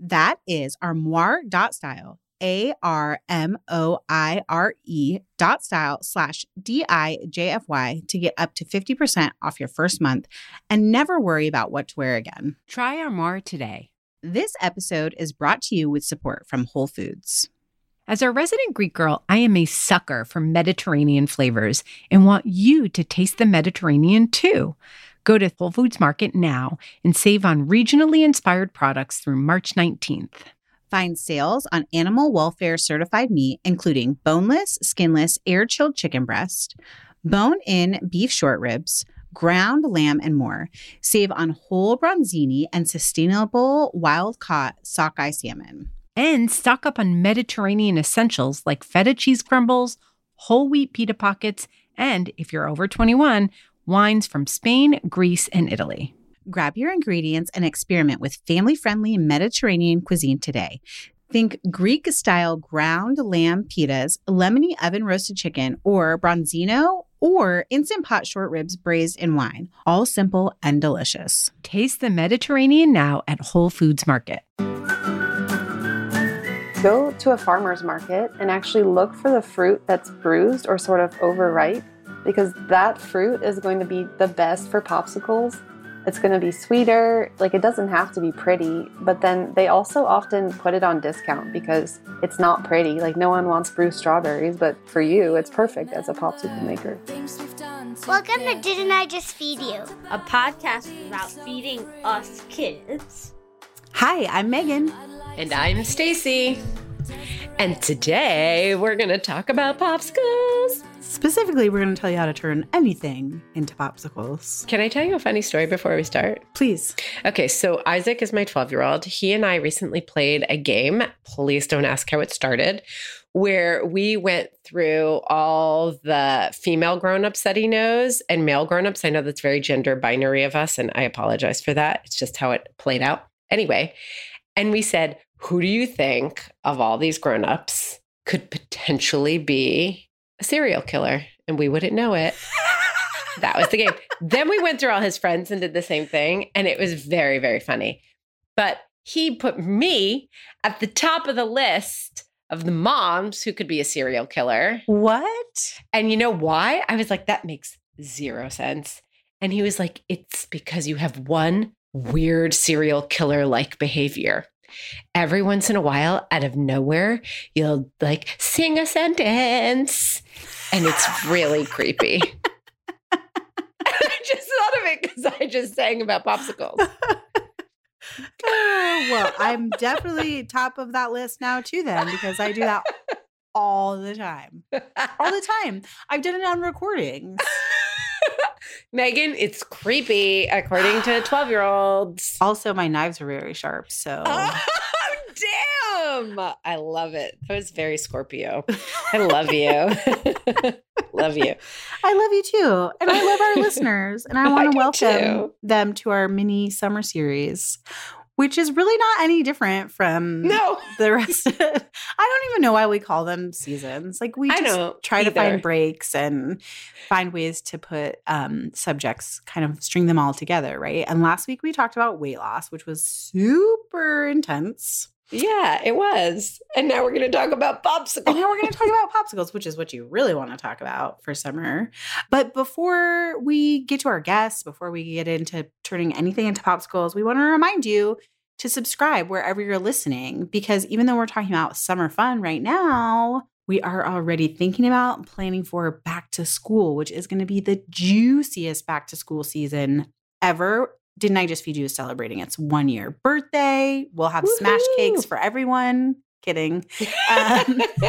That is armoire.style, A R M O I R E dot style slash D I J F Y to get up to 50% off your first month and never worry about what to wear again. Try Armoire today. This episode is brought to you with support from Whole Foods. As a resident Greek girl, I am a sucker for Mediterranean flavors and want you to taste the Mediterranean too. Go to Whole Foods Market now and save on regionally inspired products through March 19th. Find sales on animal welfare certified meat, including boneless, skinless, air chilled chicken breast, bone in beef short ribs, ground lamb, and more. Save on whole bronzini and sustainable wild caught sockeye salmon. And stock up on Mediterranean essentials like feta cheese crumbles, whole wheat pita pockets, and if you're over 21, wines from Spain, Greece, and Italy. Grab your ingredients and experiment with family friendly Mediterranean cuisine today. Think Greek style ground lamb pitas, lemony oven roasted chicken, or bronzino or instant pot short ribs braised in wine. All simple and delicious. Taste the Mediterranean now at Whole Foods Market. Go to a farmer's market and actually look for the fruit that's bruised or sort of overripe because that fruit is going to be the best for popsicles. It's going to be sweeter. Like it doesn't have to be pretty, but then they also often put it on discount because it's not pretty. Like no one wants bruised strawberries, but for you, it's perfect as a popsicle maker. Welcome to Didn't I Just Feed You? a podcast about feeding us kids. Hi, I'm Meghan. And I'm Stacie. And today we're going to talk about popsicles. Specifically, we're going to tell you how to turn anything into popsicles. Can I tell you a funny story before we start? Please. Okay, so Isaac is my 12 year old. He and I recently played a game. Please don't ask how it started, where we went through all the female grown-ups that he knows and male grown-ups. I know that's very gender binary of us, and I apologize for that. It's just how it played out. Anyway, and we said, who do you think of all these grown-ups could potentially be a serial killer? And we wouldn't know it. that was the game. then we went through all his friends and did the same thing, and it was very, very funny. But he put me at the top of the list of the moms who could be a serial killer. What? And you know why? I was like, that makes zero sense. And he was like, it's because you have one weird serial killer like behavior. Every once in a while, out of nowhere, you'll like sing a sentence, and it's really creepy. I just thought of it because I just sang about popsicles. Oh, well, I'm definitely top of that list now too then because I do that all the time. All the time. I've done it on recordings. Meghan, it's creepy according to 12 year olds. Also, my knives are very sharp, so Oh, damn. I love it. That was very Scorpio. I love you. love you. I love you too. And I love our listeners. And I I want to welcome too. them to our mini summer series, which is really not any different from No. the rest of I don't even know why we call them seasons. Like we just try to find breaks and find ways to put um, subjects, kind of string them all together, right? And last week we talked about weight loss, which was super intense. Yeah, it was. And now we're going to talk about popsicles. And now we're going to talk about popsicles, which is what you really want to talk about for summer. But before we get to our guests, before we get into turning anything into popsicles, we want to remind you to subscribe wherever you're listening because even though we're talking about summer fun right now, we are already thinking about planning for back to school, which is going to be the juiciest back to school season ever. Didn't I just feed you celebrating its one year birthday? We'll have Woo-hoo! smash cakes for everyone. Kidding. Um,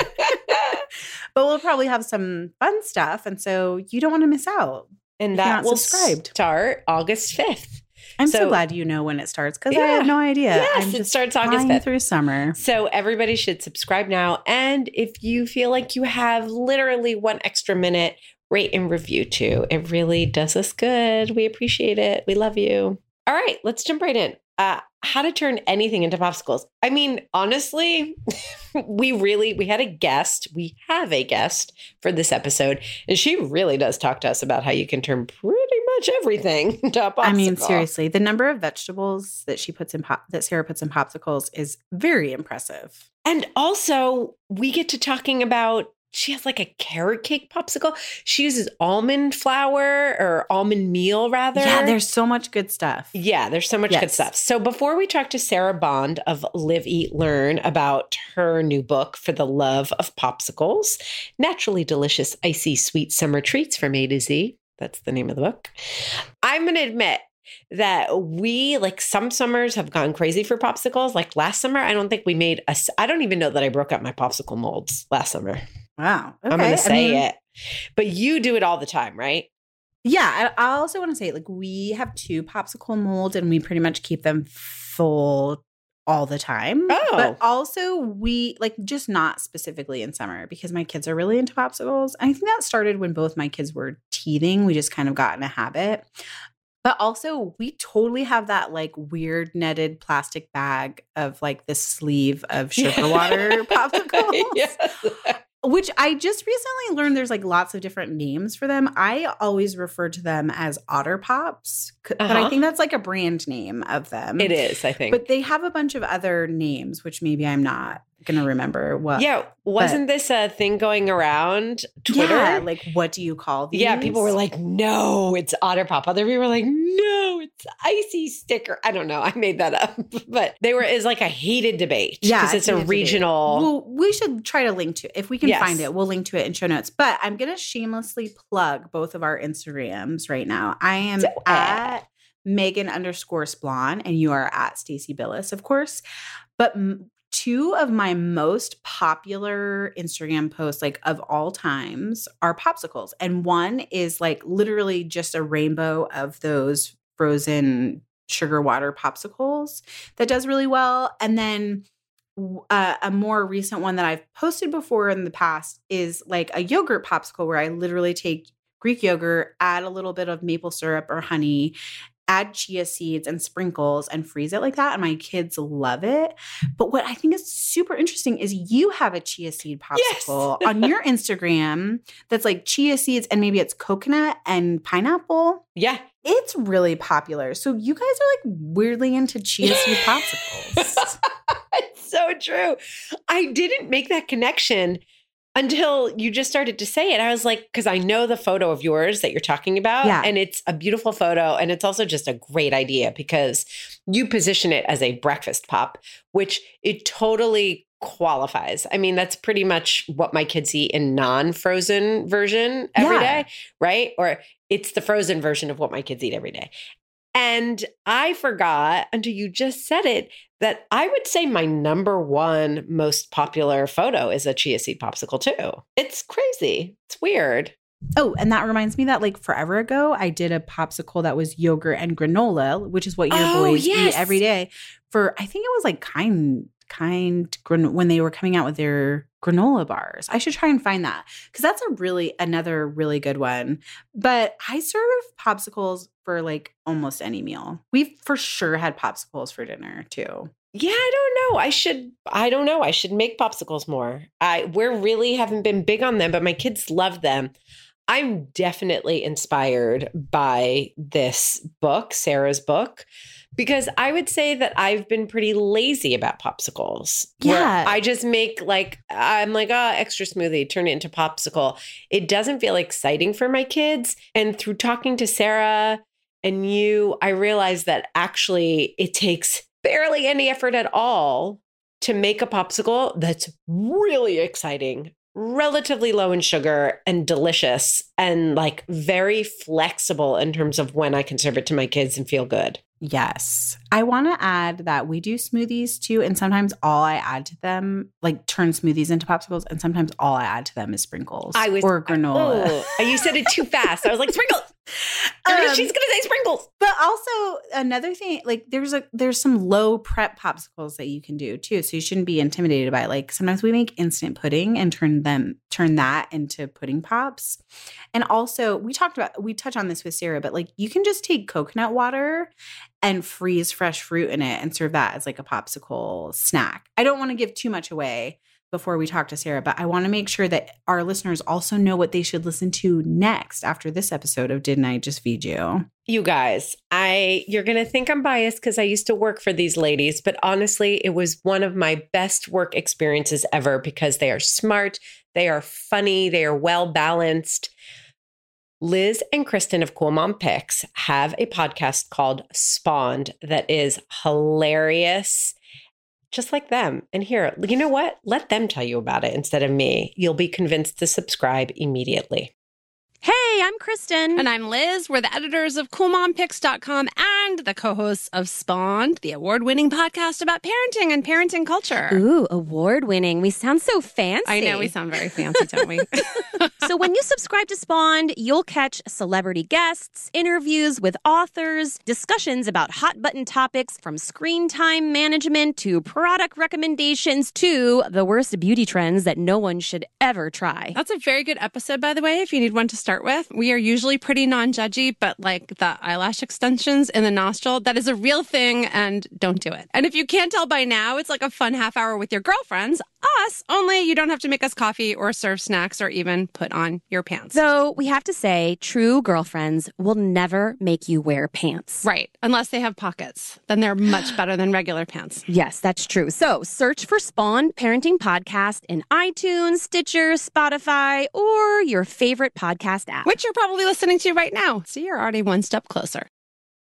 but we'll probably have some fun stuff. And so you don't want to miss out. And that will subscribed. start August 5th. I'm so, so, glad you know when it starts because yeah. I had no idea. Yes, I'm it starts August 5th. through summer. So everybody should subscribe now. And if you feel like you have literally one extra minute, rate and review too. It really does us good. We appreciate it. We love you. All right, let's jump right in. Uh, how to turn anything into popsicles. I mean, honestly, we really we had a guest. We have a guest for this episode, and she really does talk to us about how you can turn pretty much everything into popsicle. I mean, seriously, the number of vegetables that she puts in pop that Sarah puts in popsicles is very impressive. And also, we get to talking about she has like a carrot cake popsicle. She uses almond flour or almond meal, rather. Yeah, there's so much good stuff. Yeah, there's so much yes. good stuff. So before we talk to Sarah Bond of Live, Eat, Learn about her new book for the love of popsicles, naturally delicious, icy, sweet summer treats from A to Z. That's the name of the book. I'm going to admit, that we like some summers have gone crazy for popsicles. Like last summer, I don't think we made a. I don't even know that I broke up my popsicle molds last summer. Wow. Okay. I'm going to say I mean, it. But you do it all the time, right? Yeah. I, I also want to say, like, we have two popsicle molds and we pretty much keep them full all the time. Oh. But also, we like just not specifically in summer because my kids are really into popsicles. And I think that started when both my kids were teething. We just kind of got in a habit. But also, we totally have that like weird netted plastic bag of like the sleeve of sugar water popsicles. yes. Which I just recently learned there's like lots of different names for them. I always refer to them as Otter Pops, uh-huh. but I uh-huh. think that's like a brand name of them. It is, I think. But they have a bunch of other names, which maybe I'm not gonna remember what. Yeah, wasn't but, this a thing going around Twitter? Yeah, like what do you call these? Yeah, people were like, "No, it's Otter Pop." Other people were like, "No, it's icy sticker." I don't know. I made that up, but they were is like a heated debate. Yeah, because it's a regional. Well, we should try to link to it if we can yes. find it. We'll link to it in show notes. But I'm gonna shamelessly plug both of our Instagrams right now. I am so, at. Meghan underscore Splawn, and you are at Stacie Billis, of course. But two of my most popular Instagram posts, like of all times, are popsicles. And one is like literally just a rainbow of those frozen sugar water popsicles that does really well. And then uh, a more recent one that I've posted before in the past is like a yogurt popsicle where I literally take Greek yogurt, add a little bit of maple syrup or honey, add chia seeds and sprinkles and freeze it like that. And my kids love it. But what I think is super interesting is you have a chia seed popsicle yes. on your Instagram that's like chia seeds and maybe it's coconut and pineapple. Yeah. It's really popular. So you guys are like weirdly into chia seed popsicles. it's so true. I didn't make that connection until you just started to say it. I was like, because I know the photo of yours that you're talking about. Yeah. And it's a beautiful photo. And it's also just a great idea because you position it as a breakfast pop, which it totally qualifies. I mean, that's pretty much what my kids eat in non-frozen version every yeah. day, right? Or it's the frozen version of what my kids eat every day. And I forgot until you just said it that I would say my number one most popular photo is a chia seed popsicle, too. It's crazy. It's weird. Oh, and that reminds me that like forever ago, I did a popsicle that was yogurt and granola, which is what your oh, boys yes. eat every day. For I think it was like kind kind when they were coming out with their granola bars. I should try and find that because that's a really another really good one. But I serve popsicles for like almost any meal. We've for sure had popsicles for dinner too. Yeah, I don't know. I should I don't know. I should make popsicles more. I we're really haven't been big on them, but my kids love them. I'm definitely inspired by this book, Sarah's book, because I would say that I've been pretty lazy about popsicles. Yeah. I just make like, I'm like, oh, extra smoothie, turn it into popsicle. It doesn't feel exciting for my kids. And through talking to Sarah and you, I realized that actually it takes barely any effort at all to make a popsicle that's really exciting, relatively low in sugar and delicious and like very flexible in terms of when I can serve it to my kids and feel good. Yes. I want to add that we do smoothies too. And sometimes all I add to them, like turn smoothies into popsicles. And sometimes all I add to them is sprinkles I was or granola. Oh, you said it too fast. I was like, sprinkles. Um, She's gonna say sprinkles. But also another thing, like there's a there's some low prep popsicles that you can do too. So you shouldn't be intimidated by it. Like sometimes we make instant pudding and turn them turn that into pudding pops. And also we talked about we touch on this with Sarah, but like you can just take coconut water and freeze fresh fruit in it and serve that as like a popsicle snack. I don't want to give too much away before we talk to Sarah, but I want to make sure that our listeners also know what they should listen to next after this episode of Didn't I Just Feed You? You guys, I you're gonna think I'm biased because I used to work for these ladies, but honestly, it was one of my best work experiences ever because they are smart, they are funny, they are well balanced. Liz and Kristen of Cool Mom Picks have a podcast called Spawned that is hilarious, just like them. And here, you know what? Let them tell you about it instead of me. You'll be convinced to subscribe immediately. Hey, I'm Kristen. And I'm Liz. We're the editors of CoolMomPicks.com and the co-hosts of Spawned, the award-winning podcast about parenting and parenting culture. Ooh, award winning. We sound so fancy. I know we sound very fancy, don't we? so when you subscribe to Spawned, you'll catch celebrity guests, interviews with authors, discussions about hot button topics from screen time management to product recommendations to the worst beauty trends that no one should ever try. That's a very good episode, by the way, if you need one to start with. We are usually pretty non judgy, but like the eyelash extensions in the nostril, that is a real thing and don't do it. And if you can't tell by now, it's like a fun half hour with your girlfriends, us, only you don't have to make us coffee or serve snacks or even put on your pants. Though we have to say, true girlfriends will never make you wear pants. right. Unless they have pockets, then they're much better than regular pants. Yes, that's true. So search for Spawn Parenting Podcast in iTunes, Stitcher, Spotify, or your favorite podcast app. Which you're probably listening to right now. So you're already one step closer.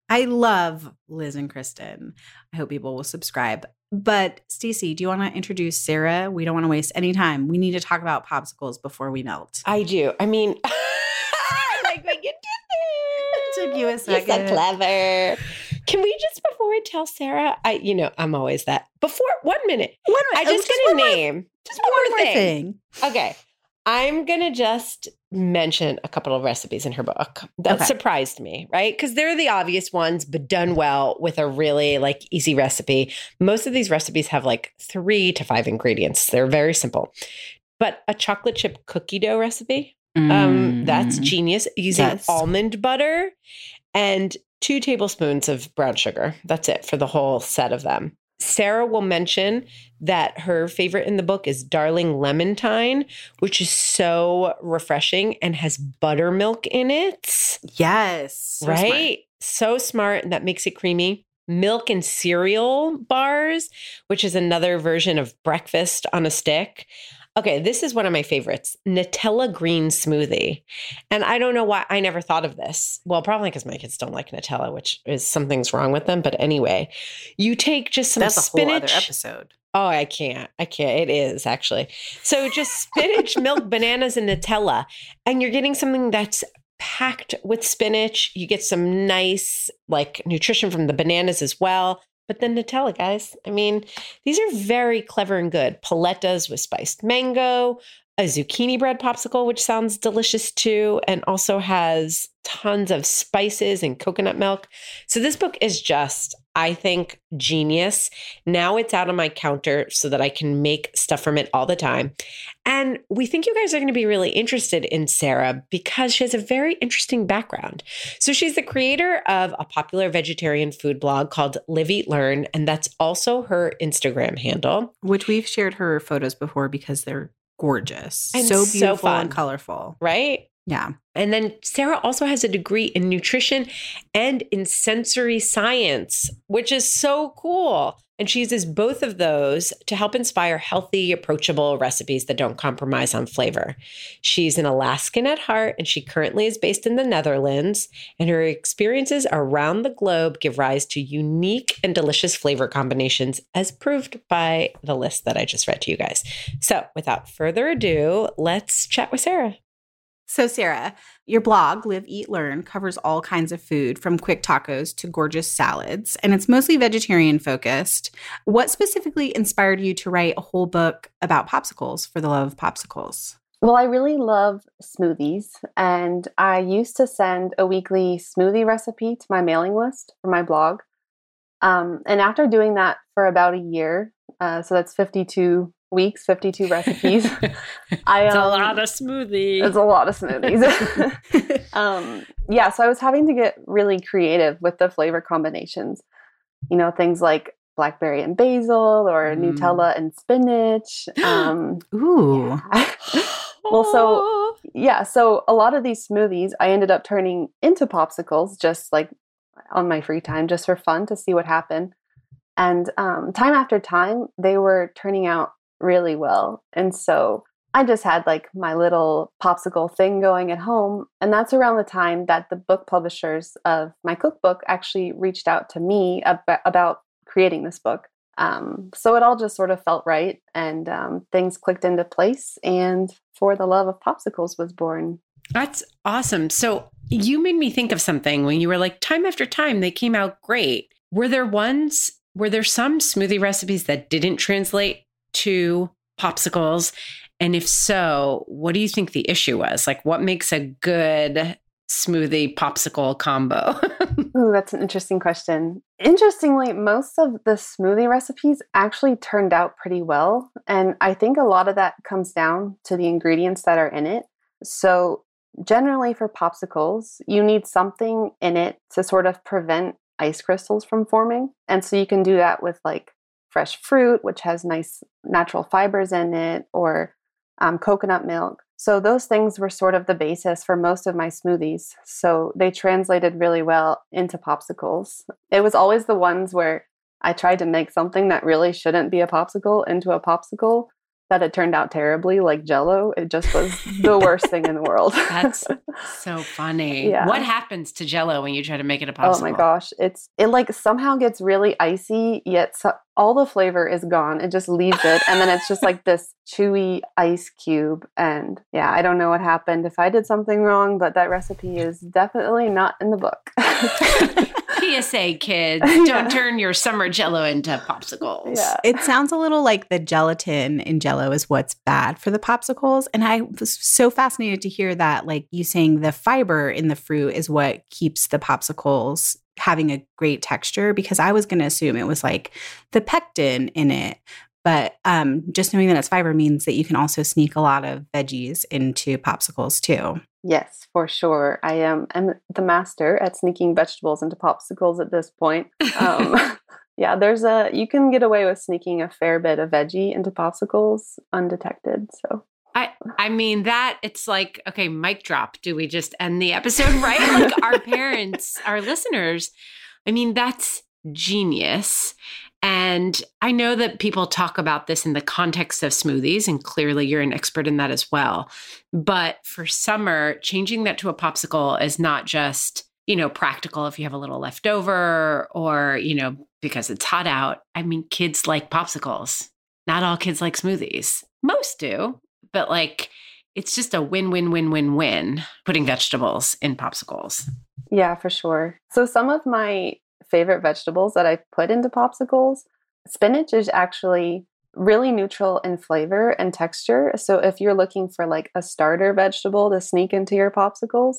I love Liz and Kristen. I hope people will subscribe. But Stacie, do you want to introduce Sarah? We don't want to waste any time. We need to talk about popsicles before we melt. I do. I mean, like we get to Took you a You're so clever. Can we just before I tell Sarah? I, you know, I'm always that. Before one minute, One I just oh, get one a more- name. Just one one, more more thing. thing. Okay, I'm gonna just mention a couple of recipes in her book that Okay. surprised me, right? Because they're the obvious ones, but done well with a really like easy recipe. Most of these recipes have like three to five ingredients. They're very simple. But a chocolate chip cookie dough recipe, um, that's Mm. genius. Using almond butter and two tablespoons of brown sugar. That's it for the whole set of them. Sarah will mention that her favorite in the book is Darling Lemontine, which is so refreshing and has buttermilk in it. Yes. So smart. right? So smart. And that makes it creamy. Milk and cereal bars, which is another version of breakfast on a stick. Okay, this is one of my favorites Nutella green smoothie. And I don't know why I never thought of this. Well, probably because my kids don't like Nutella, which is something's wrong with them. But anyway, you take just some That's a whole spinach. other episode. Oh, I can't. I can't. It is actually. So just spinach, milk, bananas, and Nutella. And you're getting something that's packed with spinach. You get some nice like nutrition from the bananas as well. But then Nutella, guys. I mean, these are very clever and good. Paletas with spiced mango, a zucchini bread popsicle, which sounds delicious too, and also has tons of spices and coconut milk. So this book is just, I think, genius. Now it's out on my counter so that I can make stuff from it all the time. And we think you guys are going to be really interested in Sarah because she has a very interesting background. So she's the creator of a popular vegetarian food blog called Live Eat Learn, and that's also her Instagram handle. Which we've shared her photos before because they're gorgeous. And so so beautiful fun. and colorful. right? Yeah. And then Sarah also has a degree in nutrition and in sensory science, which is so cool. And she uses both of those to help inspire healthy, approachable recipes that don't compromise on flavor. She's an Alaskan at heart, and she currently is based in the Netherlands. And her experiences around the globe give rise to unique and delicious flavor combinations, as proved by the list that I just read to you guys. So, without further ado, let's chat with Sarah. So, Sarah, your blog, Live, Eat, Learn, covers all kinds of food from quick tacos to gorgeous salads, and it's mostly vegetarian focused. What specifically inspired you to write a whole book about popsicles for the love of popsicles? Well, I really love smoothies, and I used to send a weekly smoothie recipe to my mailing list for my blog. Um, and after doing that for about a year, uh, so that's 52 weeks, 52 recipes. I, it's um, a lot of smoothies. It's a lot of smoothies. um, yeah, so I was having to get really creative with the flavor combinations. You know, things like blackberry and basil or mm. Nutella and spinach. Um, Ooh. Yeah. well, so yeah, so a lot of these smoothies I ended up turning into popsicles just like on my free time, just for fun to see what happened. And um, time after time, they were turning out really well. And so I just had like my little popsicle thing going at home. And that's around the time that the book publishers of my cookbook actually reached out to me ab- about creating this book. Um, so it all just sort of felt right and um, things clicked into place. And For the Love of Popsicles was born. That's awesome. So you made me think of something when you were like, time after time, they came out great. Were there ones, were there some smoothie recipes that didn't translate to popsicles? And if so, what do you think the issue was? Like, what makes a good smoothie popsicle combo? Ooh, that's an interesting question. Interestingly, most of the smoothie recipes actually turned out pretty well. And I think a lot of that comes down to the ingredients that are in it. So, generally, for popsicles, you need something in it to sort of prevent ice crystals from forming. And so you can do that with like fresh fruit, which has nice natural fibers in it, or um, coconut milk. So those things were sort of the basis for most of my smoothies. So they translated really well into popsicles. It was always the ones where I tried to make something that really shouldn't be a popsicle into a popsicle that it turned out terribly, like Jello. It just was the worst thing in the world. That's so funny. Yeah. What happens to Jello when you try to make it a popsicle? Oh my gosh, it's it like somehow gets really icy, yet so, all the flavor is gone. It just leaves it, and then it's just like this chewy ice cube. And yeah, I don't know what happened if I did something wrong, but that recipe is definitely not in the book. PSA kids, don't yeah. turn your summer jello into popsicles. Yeah. It sounds a little like the gelatin in jello is what's bad for the popsicles. And I was so fascinated to hear that, like you saying the fiber in the fruit is what keeps the popsicles having a great texture because I was going to assume it was like the pectin in it. But um, just knowing that it's fiber means that you can also sneak a lot of veggies into popsicles too. Yes, for sure. I am am the master at sneaking vegetables into popsicles at this point. Um, yeah, there's a you can get away with sneaking a fair bit of veggie into popsicles undetected. So I I mean that it's like okay, mic drop. Do we just end the episode right? like our parents, our listeners. I mean that's genius. And I know that people talk about this in the context of smoothies, and clearly you're an expert in that as well. But for summer, changing that to a popsicle is not just, you know, practical if you have a little left over or, you know, because it's hot out. I mean, kids like popsicles. Not all kids like smoothies. Most do, but like it's just a win win win win win putting vegetables in popsicles. Yeah, for sure. So some of my favorite vegetables that I've put into popsicles. Spinach is actually really neutral in flavor and texture. So if you're looking for like a starter vegetable to sneak into your popsicles,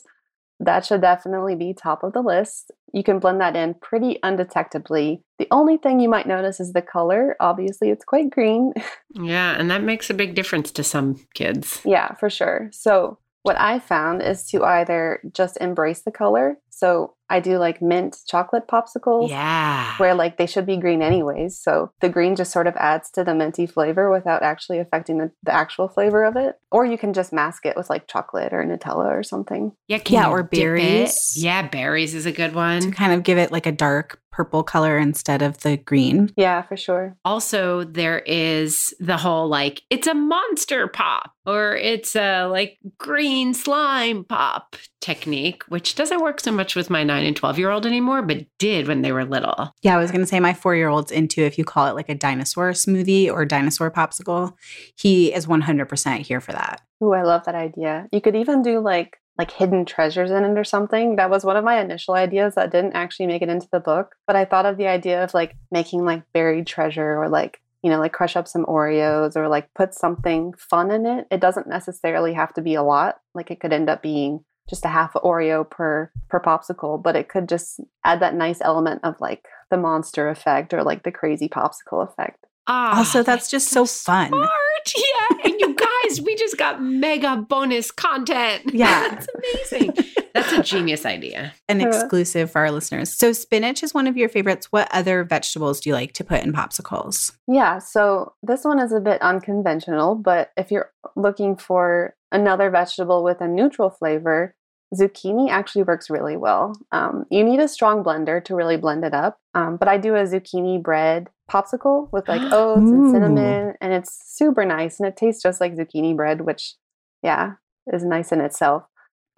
that should definitely be top of the list. You can blend that in pretty undetectably. The only thing you might notice is the color. Obviously, it's quite green. Yeah, and that makes a big difference to some kids. Yeah, for sure. So what I found is to either just embrace the color. So I do like mint chocolate popsicles. Yeah. Where like they should be green anyways. So the green just sort of adds to the minty flavor without actually affecting the, the actual flavor of it. Or you can just mask it with like chocolate or Nutella or something. Yeah, yeah, or berries. Yeah, berries is a good one. To kind of give it like a dark purple color instead of the green. Yeah, for sure. Also, there is the whole like, it's a monster pop or it's a like green slime pop technique, which doesn't work so much with my nine and 12 year old anymore, but did when they were little. Yeah, I was going to say my four year old's into if you call it like a dinosaur smoothie or dinosaur popsicle. He is 100% here for that. Ooh, I love that idea. You could even do like like hidden treasures in it or something. That was one of my initial ideas that didn't actually make it into the book. But I thought of the idea of like making like buried treasure or like, you know, like crush up some Oreos or like put something fun in it. It doesn't necessarily have to be a lot. Like it could end up being just a half Oreo per per popsicle, but it could just add that nice element of like the monster effect or like the crazy popsicle effect. Ah, also, that's just so, fun. Smart. Yeah. And you guys, we just got mega bonus content. Yeah. That's amazing. That's a genius idea. An exclusive for our listeners. So, spinach is one of your favorites. What other vegetables do you like to put in popsicles? Yeah, so this one is a bit unconventional, but if you're looking for another vegetable with a neutral flavor, zucchini actually works really well. Um, you need a strong blender to really blend it up, um, but I do a zucchini bread popsicle with like oats Ooh. and cinnamon, and it's super nice and it tastes just like zucchini bread, which, yeah, is nice in itself.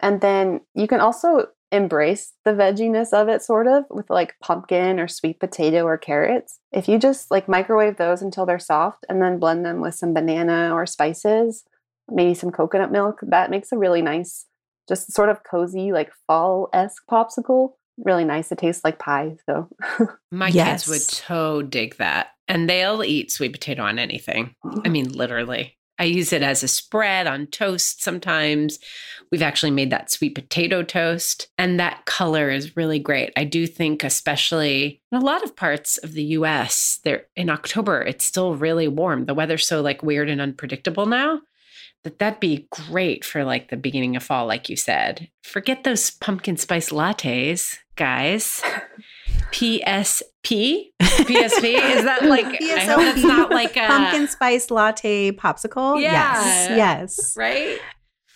And then you can also embrace the vegginess of it sort of with like pumpkin or sweet potato or carrots. If you just like microwave those until they're soft and then blend them with some banana or spices, maybe some coconut milk, that makes a really nice, just sort of cozy, like fall esque popsicle. Really nice. It tastes like pie. So, My Yes. kids would so dig that. And they'll eat sweet potato on anything. I mm. mean, literally. I use it as a spread on toast sometimes. We've actually made that sweet potato toast, and that color is really great. I do think, especially in a lot of parts of the US, there in October, it's still really warm. The weather's so like weird and unpredictable now that that'd be great for like the beginning of fall, like you said. Forget those pumpkin spice lattes, guys. PSP? PSP? Is that like, I hope it's not like a, pumpkin spice latte popsicle. Yes. Yeah. Yes. right?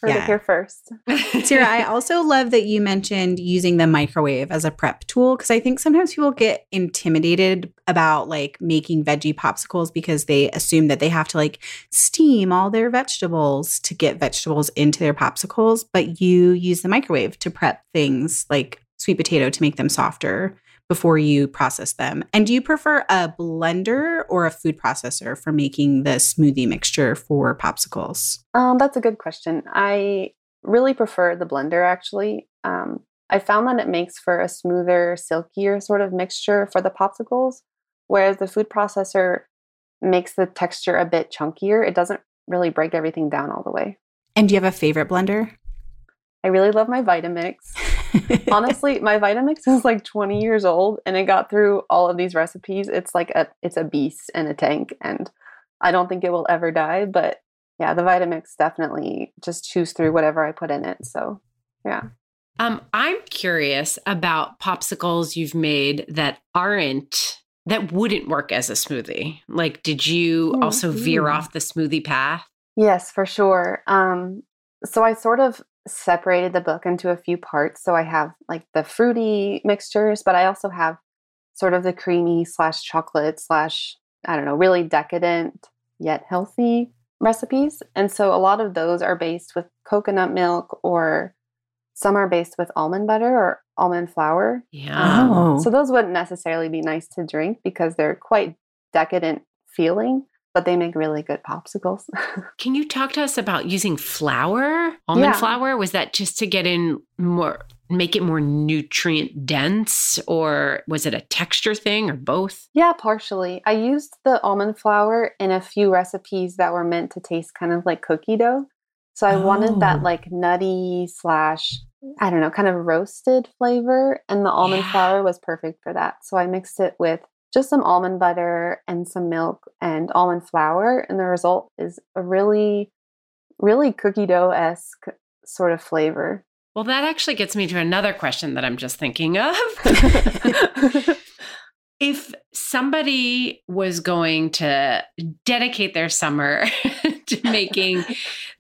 Heard Yeah. it here first. Sarah, I also love that you mentioned using the microwave as a prep tool because I think sometimes people get intimidated about like making veggie popsicles because they assume that they have to like steam all their vegetables to get vegetables into their popsicles, but you use the microwave to prep things like sweet potato to make them softer before you process them. And do you prefer a blender or a food processor for making the smoothie mixture for popsicles? Um, that's a good question. I really prefer the blender actually. Um, I found that it makes for a smoother, silkier sort of mixture for the popsicles, whereas the food processor makes the texture a bit chunkier. It doesn't really break everything down all the way. And do you have a favorite blender? I really love my Vitamix. Honestly, my Vitamix is like 20 years old and it got through all of these recipes. It's like a it's a beast and a tank and I don't think it will ever die, but yeah, the Vitamix definitely just chews through whatever I put in it. So, yeah. Um, I'm curious about popsicles you've made that aren't that wouldn't work as a smoothie. Like, did you Mm, also veer mm. off the smoothie path? Yes, for sure. Um, so I sort of separated the book into a few parts. So I have like the fruity mixtures, but I also have sort of the creamy slash chocolate slash, I don't know, really decadent yet healthy recipes. And so a lot of those are based with coconut milk or some are based with almond butter or almond flour. Um, yeah. Oh. So those wouldn't necessarily be nice to drink because they're quite decadent feeling, but they make really good popsicles. Can you talk to us about using flour? Almond Yeah. flour? Was that just to get in more, make it more nutrient dense, or was it a texture thing, or both? Yeah, partially. I used the almond flour in a few recipes that were meant to taste kind of like cookie dough. So I wanted Oh. that like nutty slash, I don't know, kind of roasted flavor. And the almond Yeah. flour was perfect for that. So I mixed it with just some almond butter and some milk and almond flour. And the result is a really, really cookie dough esque sort of flavor. Well, that actually gets me to another question that I'm just thinking of. if somebody was going to dedicate their summer to making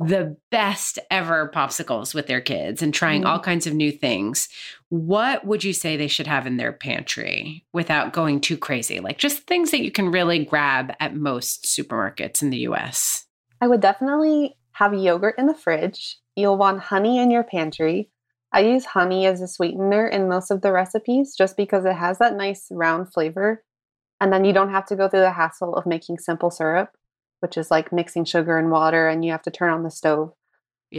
the best ever popsicles with their kids and trying all mm-hmm. kinds of new things, what would you say they should have in their pantry without going too crazy? Like just things that you can really grab at most supermarkets in the US. I would definitely have yogurt in the fridge. You'll want honey in your pantry. I use honey as a sweetener in most of the recipes just because it has that nice round flavor. And then you don't have to go through the hassle of making simple syrup, which is like mixing sugar and water and you have to turn on the stove.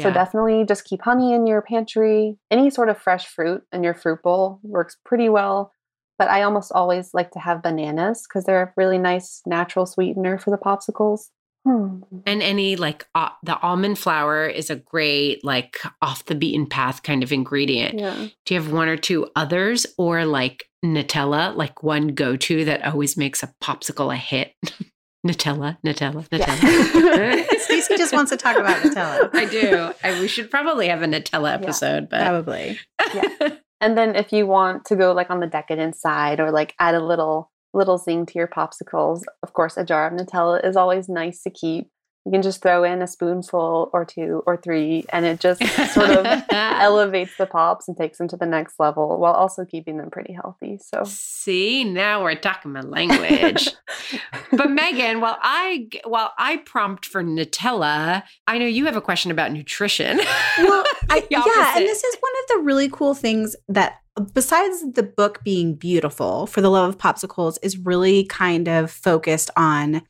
So definitely just keep honey in your pantry. Any sort of fresh fruit in your fruit bowl works pretty well. But I almost always like to have bananas because they're a really nice natural sweetener for the popsicles. Hmm. And any like uh, the almond flour is a great like off the beaten path kind of ingredient. Yeah. Do you have one or two others or like Nutella, like one go to that always makes a popsicle a hit? Nutella, Nutella, Nutella. Stacie just wants to talk about Nutella. I do. I, we should probably have a Nutella episode, but Probably. Yeah. And then if you want to go like on the decadent side or like add a little little zing to your popsicles, of course a jar of Nutella is always nice to keep. You can just throw in a spoonful or two or three and it just sort of elevates the pops and takes them to the next level while also keeping them pretty healthy. So See, now we're talking my language. but Meghan, while I while I prompt for Nutella, I know you have a question about nutrition. Well, I, yeah, and this is one of the really cool things that besides the book being beautiful for the love of popsicles is really kind of focused on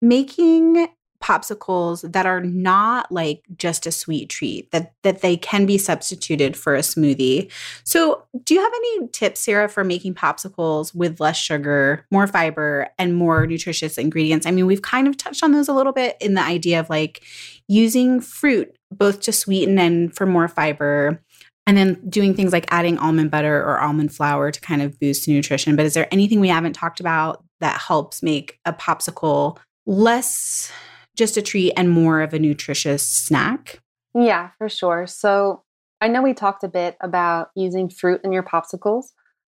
making popsicles that are not like just a sweet treat that that they can be substituted for a smoothie. So, do you have any tips Sarah for making popsicles with less sugar, more fiber and more nutritious ingredients? I mean, we've kind of touched on those a little bit in the idea of like using fruit both to sweeten and for more fiber and then doing things like adding almond butter or almond flour to kind of boost nutrition. But is there anything we haven't talked about that helps make a popsicle less just a treat and more of a nutritious snack? Yeah, for sure. So I know we talked a bit about using fruit in your popsicles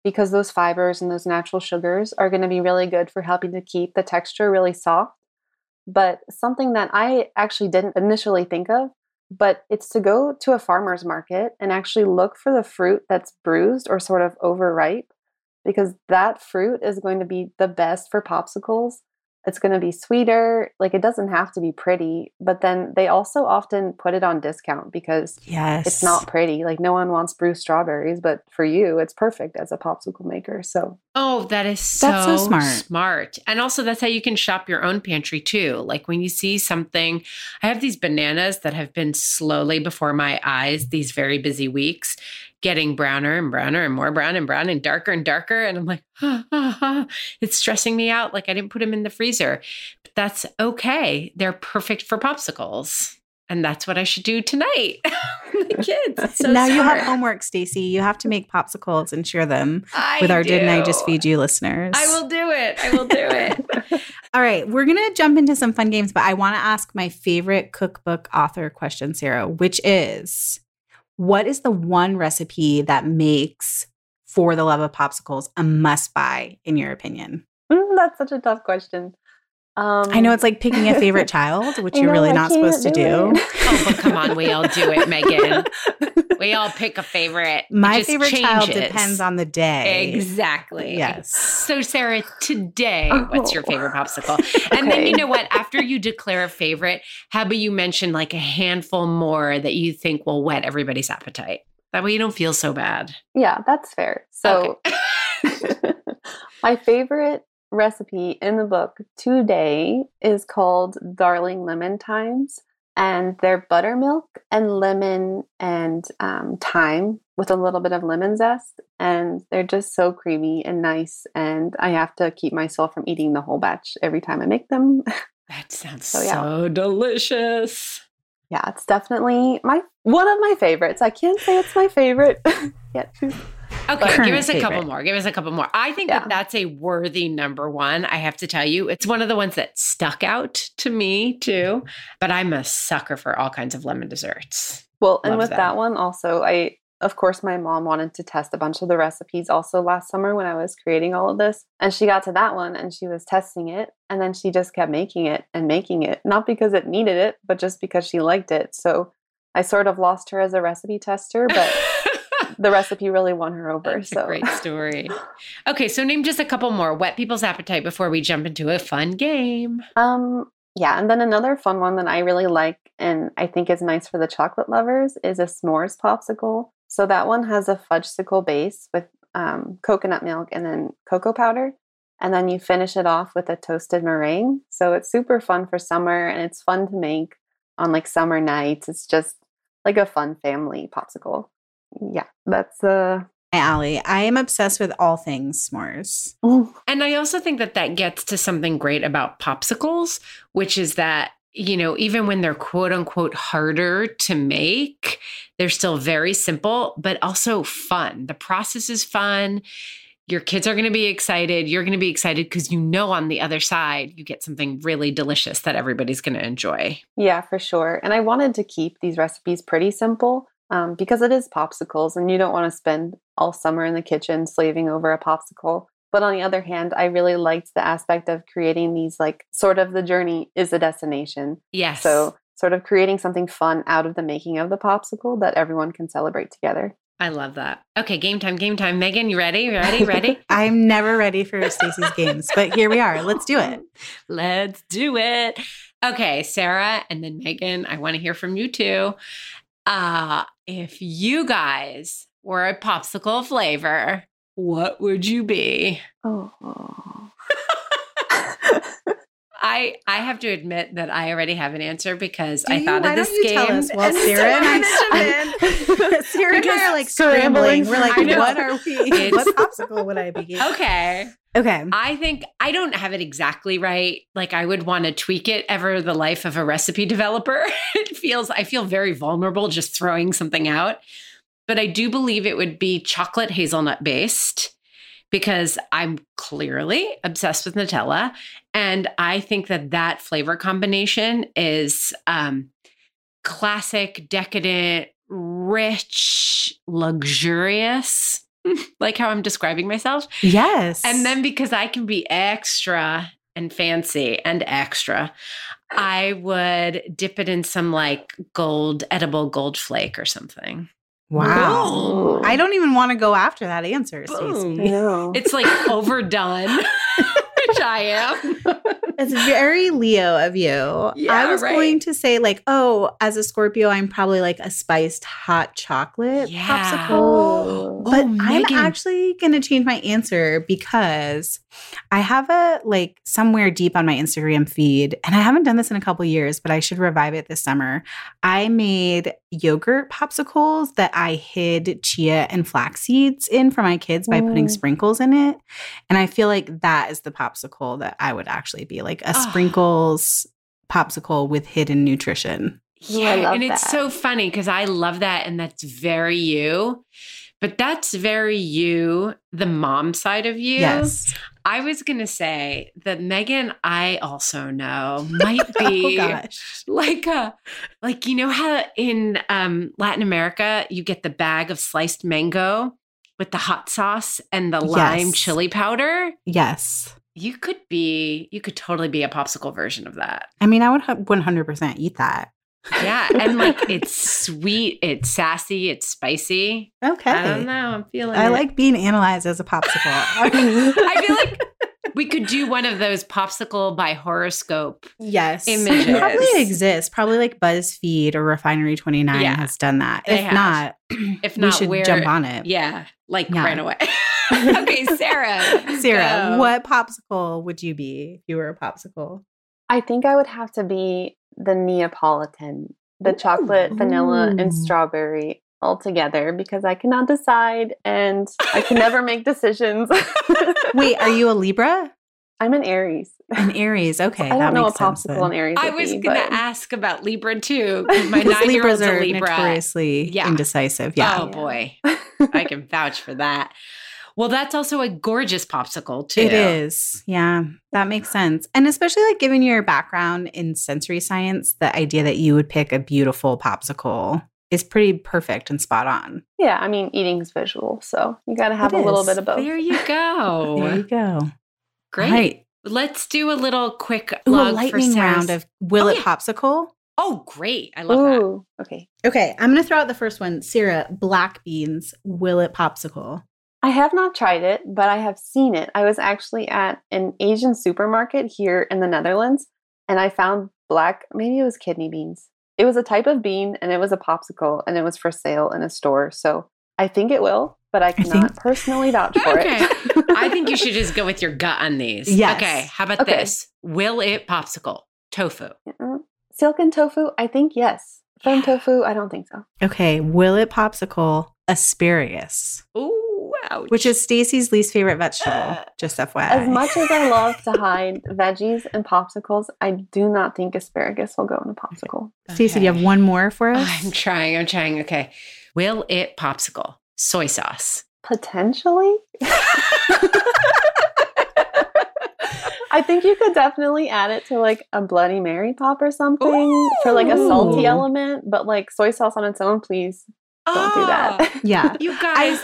because those fibers and those natural sugars are going to be really good for helping to keep the texture really soft. But something that I actually didn't initially think of, but it's to go to a farmer's market and actually look for the fruit that's bruised or sort of overripe because that fruit is going to be the best for popsicles it's going to be sweeter. Like it doesn't have to be pretty, but then they also often put it on discount because Yes. it's not pretty. Like no one wants bruised strawberries, but for you, it's perfect as a popsicle maker. So Oh, that is so, That's so smart. Smart. And also that's how you can shop your own pantry too. Like when you see something, I have these bananas that have been slowly before my eyes these very busy weeks getting browner and browner and more brown and brown and darker and darker and I'm like, ah, ah, ah. it's stressing me out like I didn't put them in the freezer. But that's okay. They're perfect for popsicles. And that's what I should do tonight. the kids. So now you have homework, Stacie. You have to make popsicles and share them I with our Didn't I. Just Feed You listeners. I will do it. I will do it. All right, we're going to jump into some fun games, but I want to ask my favorite cookbook author question, Sarah, which is what is the one recipe that makes For the Love of Popsicles a must buy, in your opinion? Mm, that's such a tough question. Um, I know it's like picking a favorite child, which you're know, really I not supposed to do. do Oh, but come on, we all do it, Meghan. We all pick a favorite. My just favorite child depends on the day. Exactly. Yes. So, Sarah, today, oh. what's your Oh. favorite popsicle? And then, you know what? After you declare a favorite, how about you mention like a handful more that you think will whet everybody's appetite? That way you don't feel so bad. Yeah, that's fair. So, my favorite recipe in the book today is called Darling Lemon Times. And they're buttermilk and lemon and um, thyme with a little bit of lemon zest. And they're just so creamy and nice. And I have to keep myself from eating the whole batch every time I make them. That sounds So, yeah. so delicious. yeah, it's definitely my one of my favorites. I can't say it's my favorite yet. Okay, give us a couple more. Give us a couple more. I think Yeah. that that's a worthy number one. I have to tell you, it's one of the ones that stuck out to me too. But I'm a sucker for all kinds of lemon desserts. Well, and with that one also, I of course, my mom wanted to test a bunch of the recipes also last summer when I was creating all of this. And she got to that one and she was testing it. And then she just kept making it and making it, not because it needed it, but just because she liked it. So I sort of lost her as a recipe tester, but the recipe really won her over. That's so great story. Okay, so name just a couple more. Whet people's appetite before we jump into a fun game. Um, yeah, and then another fun one that I really like and I think is nice for the chocolate lovers is a s'mores popsicle. So that one has a fudgesicle base with um, coconut milk and then cocoa powder. And then you finish it off with a toasted meringue. So it's super fun for summer and it's fun to make on like summer nights. It's just like a fun family popsicle. Yeah, that's uh Hi, Allie. I am obsessed with all things s'mores. And I also think that that gets to something great about popsicles, which is that you know, even when they're quote unquote harder to make, they're still very simple, but also fun. The process is fun. Your kids are going to be excited. You're going to be excited because you know on the other side, you get something really delicious that everybody's going to enjoy. Yeah, for sure. And I wanted to keep these recipes pretty simple um, because it is popsicles and you don't want to spend all summer in the kitchen slaving over a popsicle. But on the other hand, I really liked the aspect of creating these like sort of the journey is a destination. Yes. So sort of creating something fun out of the making of the popsicle that everyone can celebrate together. I love that. Okay, game time, game time. Meghan, you ready? Ready? Ready? I'm never ready for Stacie's games, but here we are. Let's do it. Let's do it. Okay, Sarah and then Meghan, I want to hear from you too. Uh, if you guys were a popsicle flavor, what would you be? Oh. I I have to admit that I already have an answer because Do I you? thought Why of this game. Well, and Sarah and I- I Sarah and I are like scrambling scrambling. We're like, what are we? What popsicle would I be? Okay. Okay. I think I don't have it exactly right. Like I would want to tweak it ever the life of a recipe developer. it feels I feel very vulnerable just throwing something out. But I do believe it would be chocolate hazelnut based because I'm clearly obsessed with Nutella and I think that that flavor combination is um classic, decadent, rich, luxurious. like how I'm describing myself. Yes. And then because I can be extra and fancy and extra, I would dip it in some like gold, edible gold flake or something. wow. Boom. I don't even want to go after that answer, Boom. No. It's like overdone, which I am. It's very Leo of you. Yeah, I was right. going to say, like, oh, as a Scorpio, I'm probably like a spiced hot chocolate Yeah. popsicle. Oh. But Oh, I'm actually going to change my answer because I have a like somewhere deep on my Instagram feed, and I haven't done this in a couple years, but I should revive it this summer. I made yogurt popsicles that I hid chia and flax seeds in for my kids by putting Mm. sprinkles in it. And I feel like that is the popsicle that I would actually be like a Ah. sprinkles popsicle with hidden nutrition. Yeah, I love and it's so funny because I love that, and that's very you. But that's very you, the mom side of you. Yes. I was gonna say that Meghan, I also know, might oh be gosh. like a like you know how in um Latin America you get the bag of sliced mango with the hot sauce and the lime Yes. chili powder? Yes. You could be you could totally be a popsicle version of that. I mean, I would 100% eat that. Yeah, and like it's sweet, it's sassy, it's spicy. Okay. I don't know, I'm feeling I it. like being analyzed as a popsicle. I feel like we could do one of those popsicle by horoscope. yes, Images. probably exists. Probably like BuzzFeed or Refinery Twenty Nine Yeah, has done that. if have. not, If not, we should where jump on it. Yeah, like Yeah. right away. okay, Sarah. Sarah, go. what popsicle would you be if you were a popsicle? I think I would have to be the Neapolitan, the chocolate, vanilla, Ooh. and strawberry all together because I cannot decide and I can never make decisions. Wait, are you a Libra? I'm an Aries. An Aries. Okay, I don't know a makes sense popsicle an. Aries. I was be, gonna but- ask about Libra too. My Because nine year Libras old's a are Libra. notoriously Yeah. indecisive. Yeah. Oh boy, I can vouch for that. Well, that's also a gorgeous popsicle too. It is. Yeah, that makes sense. And especially like given your background in sensory science, the idea that you would pick a beautiful popsicle is pretty perfect and spot on. Yeah, I mean, eating's visual, so you got to have It a little bit of both. There you go. There you go. Great. All right. Let's do a little quick Ooh, a plug for lightning round of Will Oh, It yeah. Popsicle. Oh, great. I love that. Okay. Okay, I'm going to throw out the first one. Sarah, black beans, Will It Popsicle. I have not tried it, but I have seen it. I was actually at an Asian supermarket here in the Netherlands, and I found black, maybe it was kidney beans. It was a type of bean, and it was a popsicle, and it was for sale in a store. So I think it will, but I think- cannot personally vouch for Okay. it. I think you should just go with your gut on these. Yes. Okay. How about Okay. this? Will it popsicle? Tofu. Mm, Silken tofu, I think yes. Firm Yeah. tofu, I don't think so. Okay, Will It Popsicle, asparagus, Ooh, ouch. which is Stacie's least favorite vegetable. Uh, just FYI. As much as I love to hide veggies and popsicles, I do not think asparagus will go in a popsicle. Stacy, do you have one more for us? I'm trying. I'm trying. Okay. Will it popsicle? Soy sauce. Potentially. I think you could definitely add it to like a Bloody Mary pop or something for like a salty element, but like soy sauce on its own, please don't do that. Oh, yeah. You guys,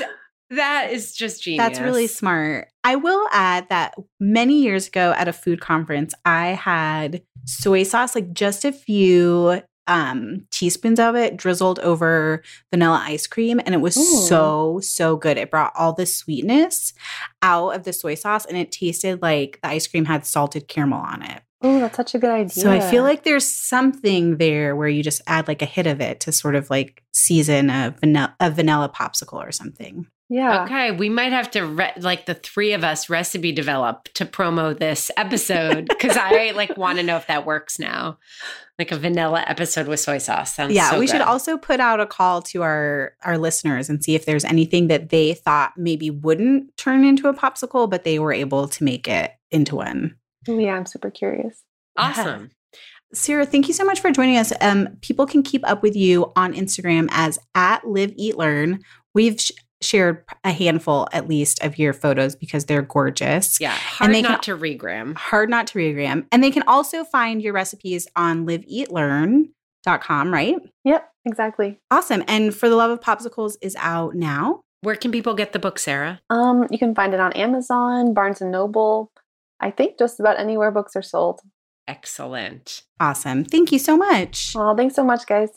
that is just genius. That's really smart. I will add that many years ago at a food conference, I had soy sauce, like just a few um teaspoons of it drizzled over vanilla ice cream and it was Ooh. so so good it brought all the sweetness out of the soy sauce and it tasted like the ice cream had salted caramel on it Oh, that's such a good idea. so i feel like there's something there where you just add like a hit of it to sort of like season a vanilla a vanilla popsicle or something yeah. Okay, we might have to re- like the three of us recipe develop to promo this episode because I like want to know if that works now. Like a vanilla episode with soy sauce. Sounds yeah so we should also put out a call to our our listeners and see if there's anything that they thought maybe wouldn't turn into a popsicle but they were able to make it into one yeah, I'm super curious. awesome. sarah thank you so much for joining us um people can keep up with you on instagram as at live eat learn we've sh- shared a handful at least of your photos because they're gorgeous Yeah, hard they not can- to regram. hard not to regram and they can also find your recipes on liveeatlearn.com right Yep, exactly. awesome and for the love of popsicles is out now Where can people get the book, Sarah? Um, you can find it on Amazon, Barnes and Noble. I think just about anywhere books are sold. Excellent. Awesome. Thank you so much. Well, thanks so much, guys.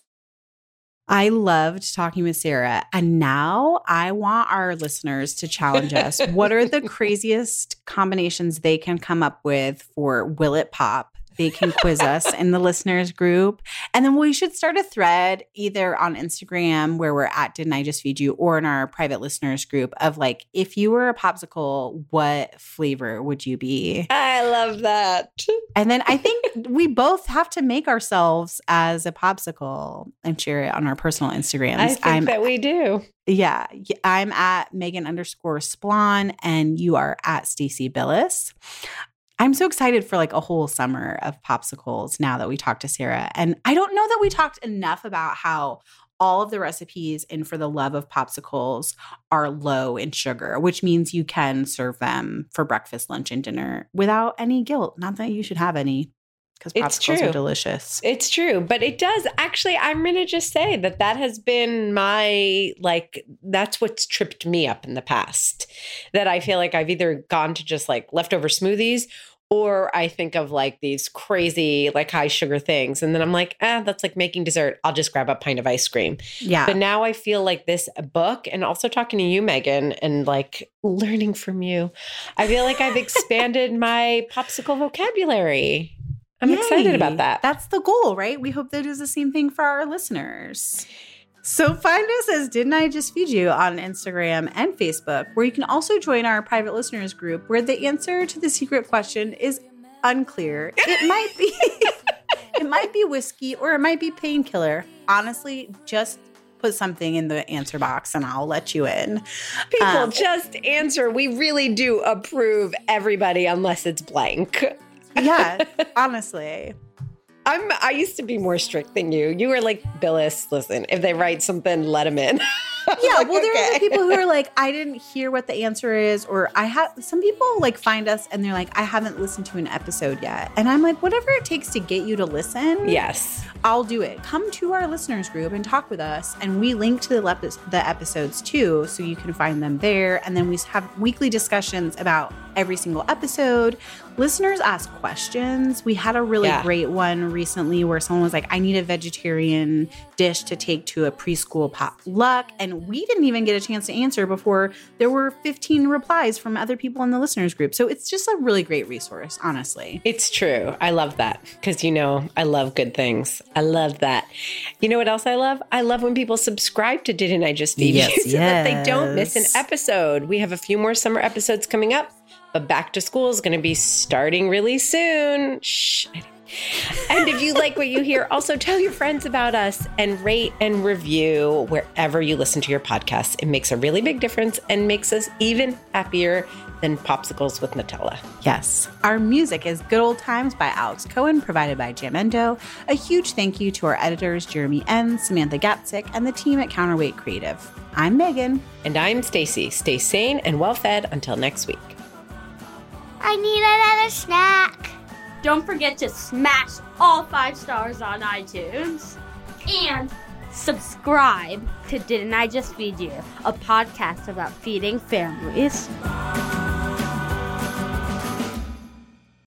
I loved talking with Sarah. And now I want our listeners to challenge us. what are the craziest combinations they can come up with for Will It Pop? They can quiz us in the listeners group. And then we should start a thread either on Instagram where we're at Didn't I Just Feed You or in our private listeners group of like, if you were a popsicle, what flavor would you be? I love that. And then I think we both have to make ourselves as a popsicle and share it on our personal Instagrams. I think I'm that we do. yeah, I'm at Meghan underscore Splawn and you are at Stacie Billis. I'm so excited for like a whole summer of popsicles now that we talked to Sarah. And I don't know that we talked enough about how all of the recipes in For the Love of Popsicles are low in sugar, which means you can serve them for breakfast, lunch, and dinner without any guilt. Not that you should have any because It's popsicles true. are delicious. It's true, but it does actually. I'm going to just say that that has been my like, that's what's tripped me up in the past. That I feel like I've either gone to just like leftover smoothies or I think of like these crazy, like high sugar things. And then I'm like, ah, that's like making dessert. I'll just grab a pint of ice cream. yeah. But now I feel like this book and also talking to you, Meghan, and like learning from you, I feel like I've expanded my popsicle vocabulary. I'm excited about that. That's the goal, right? We hope that is the same thing for our listeners. So find us as Didn't I Just Feed You on Instagram and Facebook, where you can also join our private listeners group where the answer to the secret question is unclear. It might be it might be whiskey or it might be painkiller. Honestly, just put something in the answer box and I'll let you in. People Um, just answer. We really do approve everybody unless it's blank. Yeah, honestly. I'm I used to be more strict than you. You were like, Billis, listen, if they write something, let them in. yeah, well, there are the people who are like, I didn't hear what the answer is, or I have some people like find us and they're like, I haven't listened to an episode yet. And I'm like, whatever it takes to get you to listen, Yes. I'll do it. Come to our listeners group and talk with us. And we link to the, lep- the episodes too, so you can find them there. And then we have weekly discussions about every single episode. Listeners ask questions. We had a really Yeah. great one recently where someone was like, I need a vegetarian dish to take to a preschool potluck. And we didn't even get a chance to answer before there were 15 replies from other people in the listeners group. So it's just a really great resource, honestly. It's true. I love that because you know I love good things. I love that. You know what else I love? I love when people subscribe to Didn't I Just Feed Yes, You so that they don't miss an episode. We have a few more summer episodes coming up, but back to school is going to be starting really soon. Shh. And if you like what you hear, also tell your friends about us and rate and review wherever you listen to your podcasts. It makes a really big difference and makes us even happier than popsicles with Nutella. Yes. Our music is Good Old Times by Alex Cohen, provided by Jamendo. A huge thank you to our editors, Jeremy N., Samantha Gatzik, and the team at Counterweight Creative. I'm Meghan. And I'm Stacie. Stay sane and well fed until next week. I need another snack. Don't forget to smash all five stars on iTunes and subscribe to Didn't I Just Feed You, a podcast about feeding families.